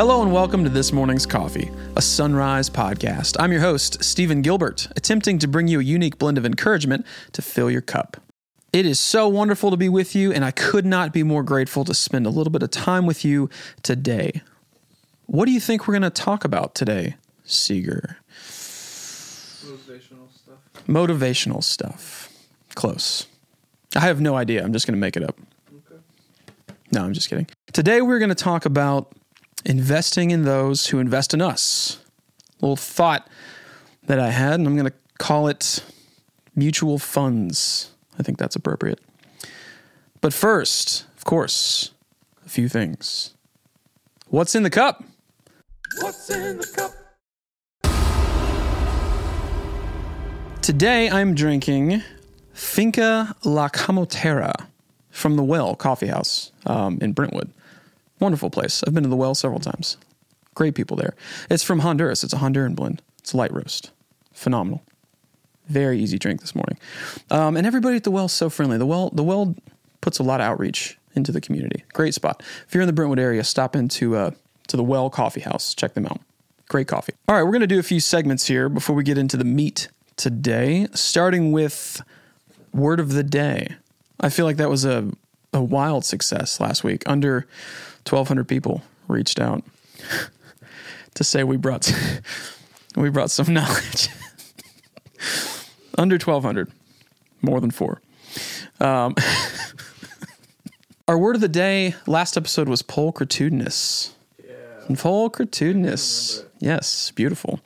Hello and welcome to This Morning's Coffee, a sunrise podcast. I'm your host, Stephen Gilbert, attempting to bring you a unique blend of encouragement to fill your cup. It is so wonderful to be with you, and I could not be more grateful to spend a little bit of time with you today. What do you think we're going to talk about today, Seeger? Motivational stuff. Motivational stuff. Close. I have no idea. I'm just going to make it up. Okay. No, I'm just kidding. Today we're going to talk about investing in those who invest in us. A little thought that I had, and I'm going to call it mutual funds. I think that's appropriate. But first, of course, a few things. What's in the cup? What's in the cup? Today I'm drinking Finca La Camotera from the Well Coffee House um, in Brentwood. Wonderful place. I've been to the Well several times. Great people there. It's from Honduras. It's a Honduran blend. It's a light roast. Phenomenal. Very easy drink this morning. Um, and everybody at the Well is so friendly. The Well, the Well puts a lot of outreach into the community. Great spot. If you're in the Brentwood area, stop into uh, to the Well Coffee House. Check them out. Great coffee. All right, we're going to do a few segments here before we get into the meat today, starting with word of the day. I feel like that was a, a wild success last week. Under 1,200 people reached out to say we brought we brought some knowledge. Under 1,200, more than four. Um, our word of the day last episode was pulchritudinous. Yeah. Pulchritudinous. Yes, beautiful.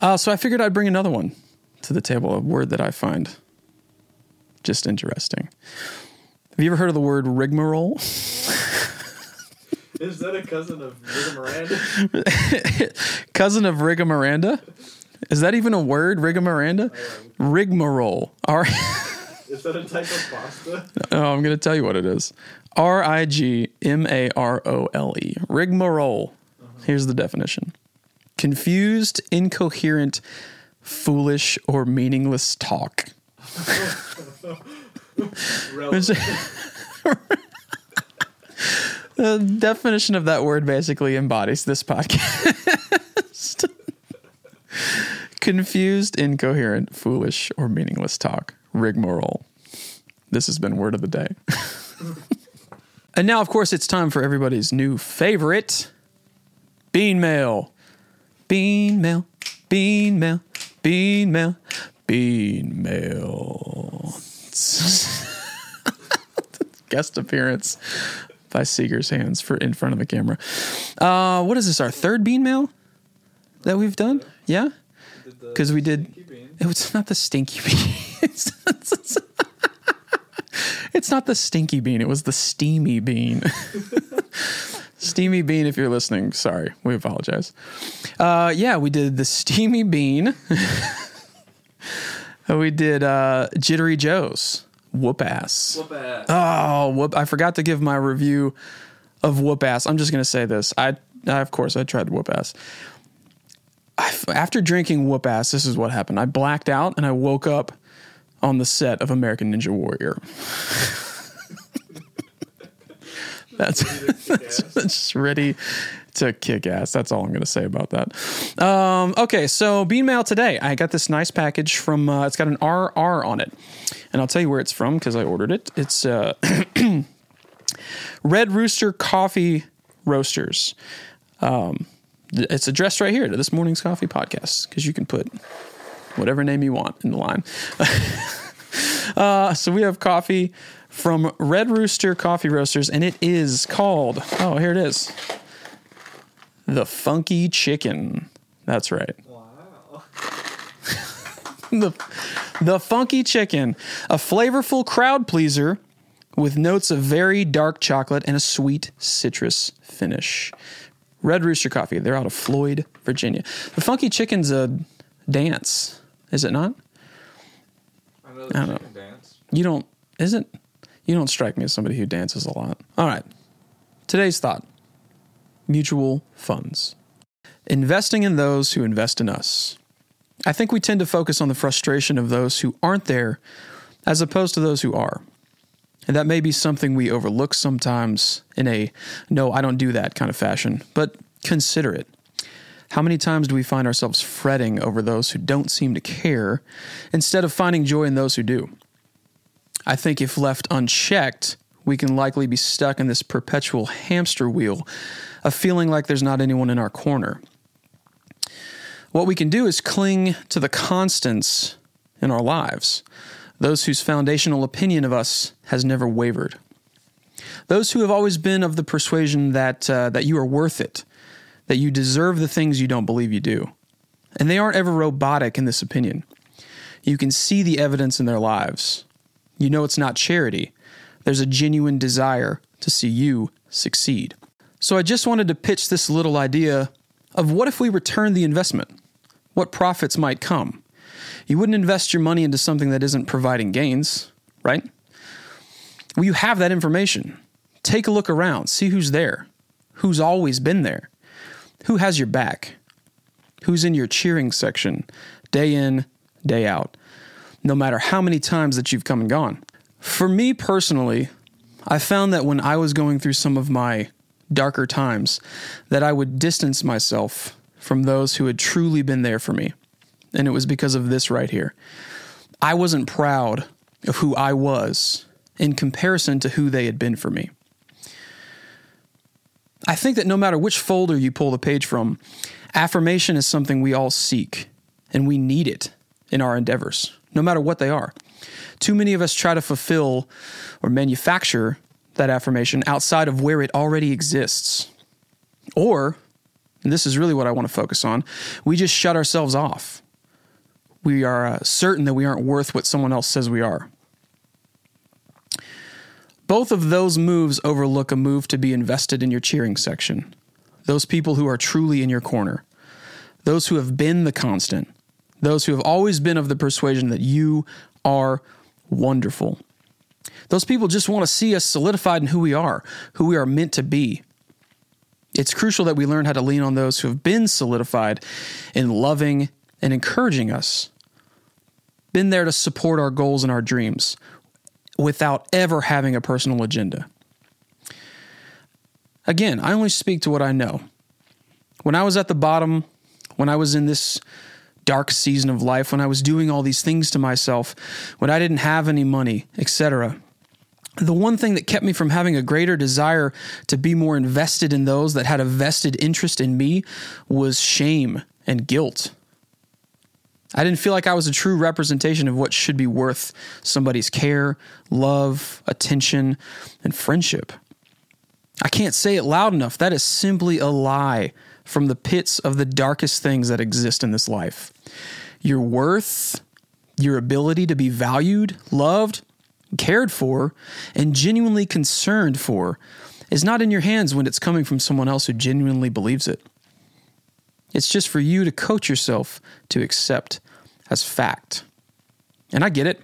Uh, so I figured I'd bring another one to the table, a word that I find just interesting. Have you ever heard of the word rigmarole? Is that a cousin of Rita Miranda? Cousin of Rigamaranda? Is that even a word, Rigamaranda? Rigmarole. R- Is that a type of pasta? oh, I'm going to tell you what it is. R I G M A R O L E. Rigmarole. Uh-huh. Here's the definition confused, incoherent, foolish, or meaningless talk. Relevant. The definition of that word basically embodies this podcast. Confused, incoherent, foolish, or meaningless talk. Rigmarole. This has been word of the day. and now, of course, it's time for everybody's new favorite bean mail. Bean mail, bean mail, bean mail, bean mail. Guest appearance by Seeger's hands for in front of the camera. Uh, what is this? Our third bean mail that we've done? Yeah, because we did. It was not the stinky bean. it's, it's- it's not the stinky bean. It was the steamy bean. steamy bean. If you're listening, sorry, we apologize. Uh, yeah, we did the steamy bean. we did uh, Jittery Joe's whoop ass. Whoop ass. Oh, whoop! I forgot to give my review of whoop ass. I'm just gonna say this. I, I of course, I tried whoop ass. I, after drinking whoop ass, this is what happened. I blacked out and I woke up on the set of American Ninja Warrior. that's that's, that's ready to kick ass. That's all I'm going to say about that. Um, okay, so bean mail today. I got this nice package from. Uh, it's got an RR on it, and I'll tell you where it's from because I ordered it. It's uh, Red Rooster Coffee Roasters. Um, it's addressed right here to this morning's coffee podcast because you can put whatever name you want in the line. uh, so we have coffee from Red Rooster Coffee Roasters, and it is called. Oh, here it is. The Funky Chicken. That's right. Wow. the, the Funky Chicken, a flavorful crowd pleaser with notes of very dark chocolate and a sweet citrus finish. Red Rooster Coffee. They're out of Floyd, Virginia. The Funky Chicken's a dance, is it not? I know I don't know. dance. You don't, is it? You don't strike me as somebody who dances a lot. All right. Today's thought mutual funds. Investing in those who invest in us. I think we tend to focus on the frustration of those who aren't there as opposed to those who are. And that may be something we overlook sometimes in a no, I don't do that kind of fashion, but consider it. How many times do we find ourselves fretting over those who don't seem to care instead of finding joy in those who do? I think if left unchecked, we can likely be stuck in this perpetual hamster wheel of feeling like there's not anyone in our corner. What we can do is cling to the constants in our lives, those whose foundational opinion of us has never wavered. Those who have always been of the persuasion that, uh, that you are worth it, that you deserve the things you don't believe you do. And they aren't ever robotic in this opinion. You can see the evidence in their lives. You know it's not charity. There's a genuine desire to see you succeed. So I just wanted to pitch this little idea of what if we return the investment? What profits might come? You wouldn't invest your money into something that isn't providing gains, right? Well, you have that information. Take a look around, see who's there, who's always been there, who has your back, who's in your cheering section, day in, day out, no matter how many times that you've come and gone. For me personally, I found that when I was going through some of my darker times, that I would distance myself from those who had truly been there for me. And it was because of this right here. I wasn't proud of who I was in comparison to who they had been for me. I think that no matter which folder you pull the page from, affirmation is something we all seek, and we need it in our endeavors, no matter what they are. Too many of us try to fulfill or manufacture that affirmation outside of where it already exists. Or, and this is really what I want to focus on, we just shut ourselves off. We are uh, certain that we aren't worth what someone else says we are. Both of those moves overlook a move to be invested in your cheering section. Those people who are truly in your corner. Those who have been the constant. Those who have always been of the persuasion that you are wonderful. Those people just want to see us solidified in who we are, who we are meant to be. It's crucial that we learn how to lean on those who have been solidified in loving and encouraging us, been there to support our goals and our dreams, without ever having a personal agenda. Again, I only speak to what I know. When I was at the bottom, when I was in this dark season of life, when I was doing all these things to myself, when I didn't have any money, etc., the one thing that kept me from having a greater desire to be more invested in those that had a vested interest in me was shame and guilt. I didn't feel like I was a true representation of what should be worth somebody's care, love, attention, and friendship. I can't say it loud enough. That is simply a lie from the pits of the darkest things that exist in this life. Your worth, your ability to be valued, loved, cared for, and genuinely concerned for is not in your hands when it's coming from someone else who genuinely believes it. It's just for you to coach yourself to accept as fact. And I get it.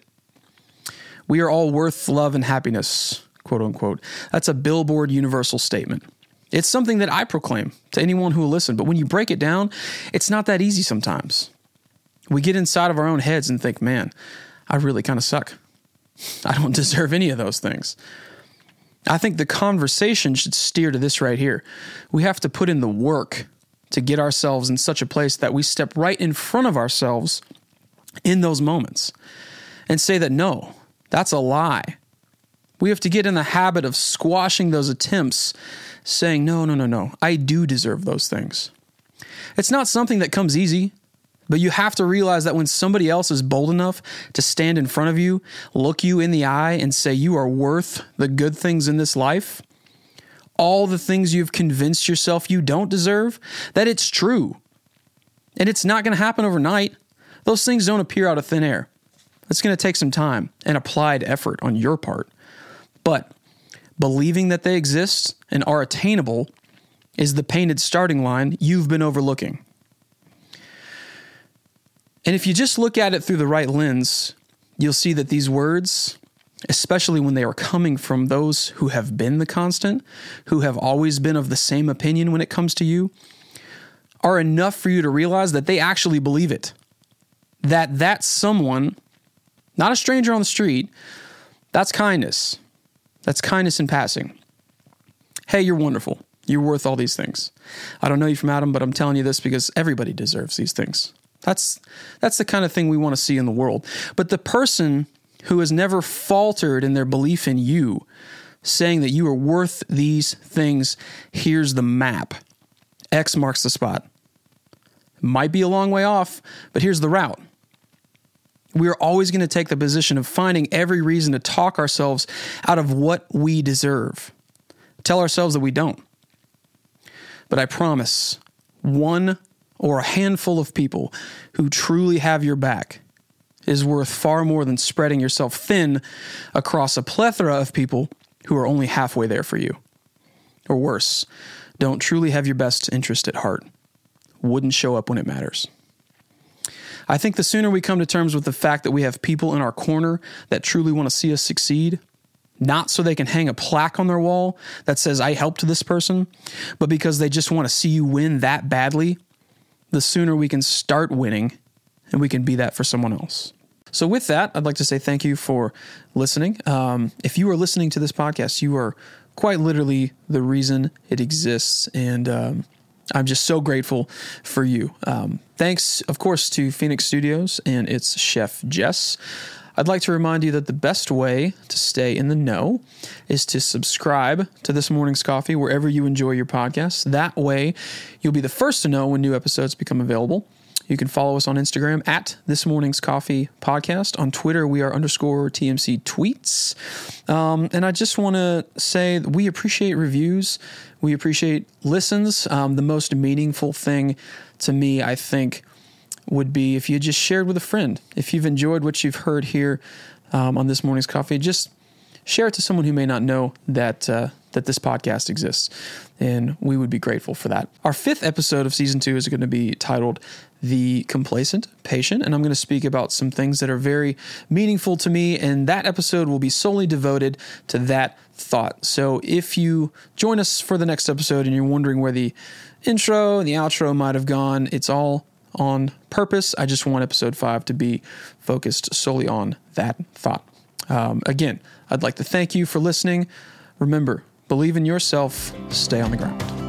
We are all worth love and happiness, quote unquote. That's a billboard universal statement. It's something that I proclaim to anyone who will listen, but when you break it down, it's not that easy sometimes. We get inside of our own heads and think, man, I really kind of suck. I don't deserve any of those things. I think the conversation should steer to this right here. We have to put in the work to get ourselves in such a place that we step right in front of ourselves in those moments and say that no, that's a lie. We have to get in the habit of squashing those attempts, saying, no, no, no, no, I do deserve those things. It's not something that comes easy, but you have to realize that when somebody else is bold enough to stand in front of you, look you in the eye, and say you are worth the good things in this life, all the things you've convinced yourself you don't deserve, that it's true. And it's not going to happen overnight. Those things don't appear out of thin air. It's going to take some time and applied effort on your part. But believing that they exist and are attainable is the painted starting line you've been overlooking. And if you just look at it through the right lens, you'll see that these words especially when they are coming from those who have been the constant, who have always been of the same opinion when it comes to you, are enough for you to realize that they actually believe it. That that someone, not a stranger on the street, that's kindness. That's kindness in passing. Hey, you're wonderful. You're worth all these things. I don't know you from Adam, but I'm telling you this because everybody deserves these things. That's that's the kind of thing we want to see in the world. But the person who has never faltered in their belief in you, saying that you are worth these things, here's the map. X marks the spot. Might be a long way off, but here's the route. We are always going to take the position of finding every reason to talk ourselves out of what we deserve. Tell ourselves that we don't. But I promise, one or a handful of people who truly have your back is worth far more than spreading yourself thin across a plethora of people who are only halfway there for you. Or worse, don't truly have your best interest at heart, wouldn't show up when it matters. I think the sooner we come to terms with the fact that we have people in our corner that truly want to see us succeed, not so they can hang a plaque on their wall that says, I helped this person, but because they just want to see you win that badly, the sooner we can start winning and we can be that for someone else. So, with that, I'd like to say thank you for listening. Um, if you are listening to this podcast, you are quite literally the reason it exists. And um, I'm just so grateful for you. Um, thanks, of course, to Phoenix Studios and its chef, Jess. I'd like to remind you that the best way to stay in the know is to subscribe to This Morning's Coffee wherever you enjoy your podcasts. That way, you'll be the first to know when new episodes become available. You can follow us on Instagram at This Morning's Coffee Podcast. On Twitter, we are underscore TMC tweets. Um, and I just want to say we appreciate reviews. We appreciate listens. Um, the most meaningful thing to me, I think, would be if you just shared with a friend. If you've enjoyed what you've heard here um, on this morning's coffee, just share it to someone who may not know that uh, that this podcast exists, and we would be grateful for that. Our fifth episode of season two is going to be titled "The Complacent Patient," and I'm going to speak about some things that are very meaningful to me, and that episode will be solely devoted to that thought. So if you join us for the next episode and you're wondering where the intro and the outro might have gone, it's all on purpose. I just want episode five to be focused solely on that thought. Um, again, I'd like to thank you for listening. Remember, believe in yourself, stay on the ground.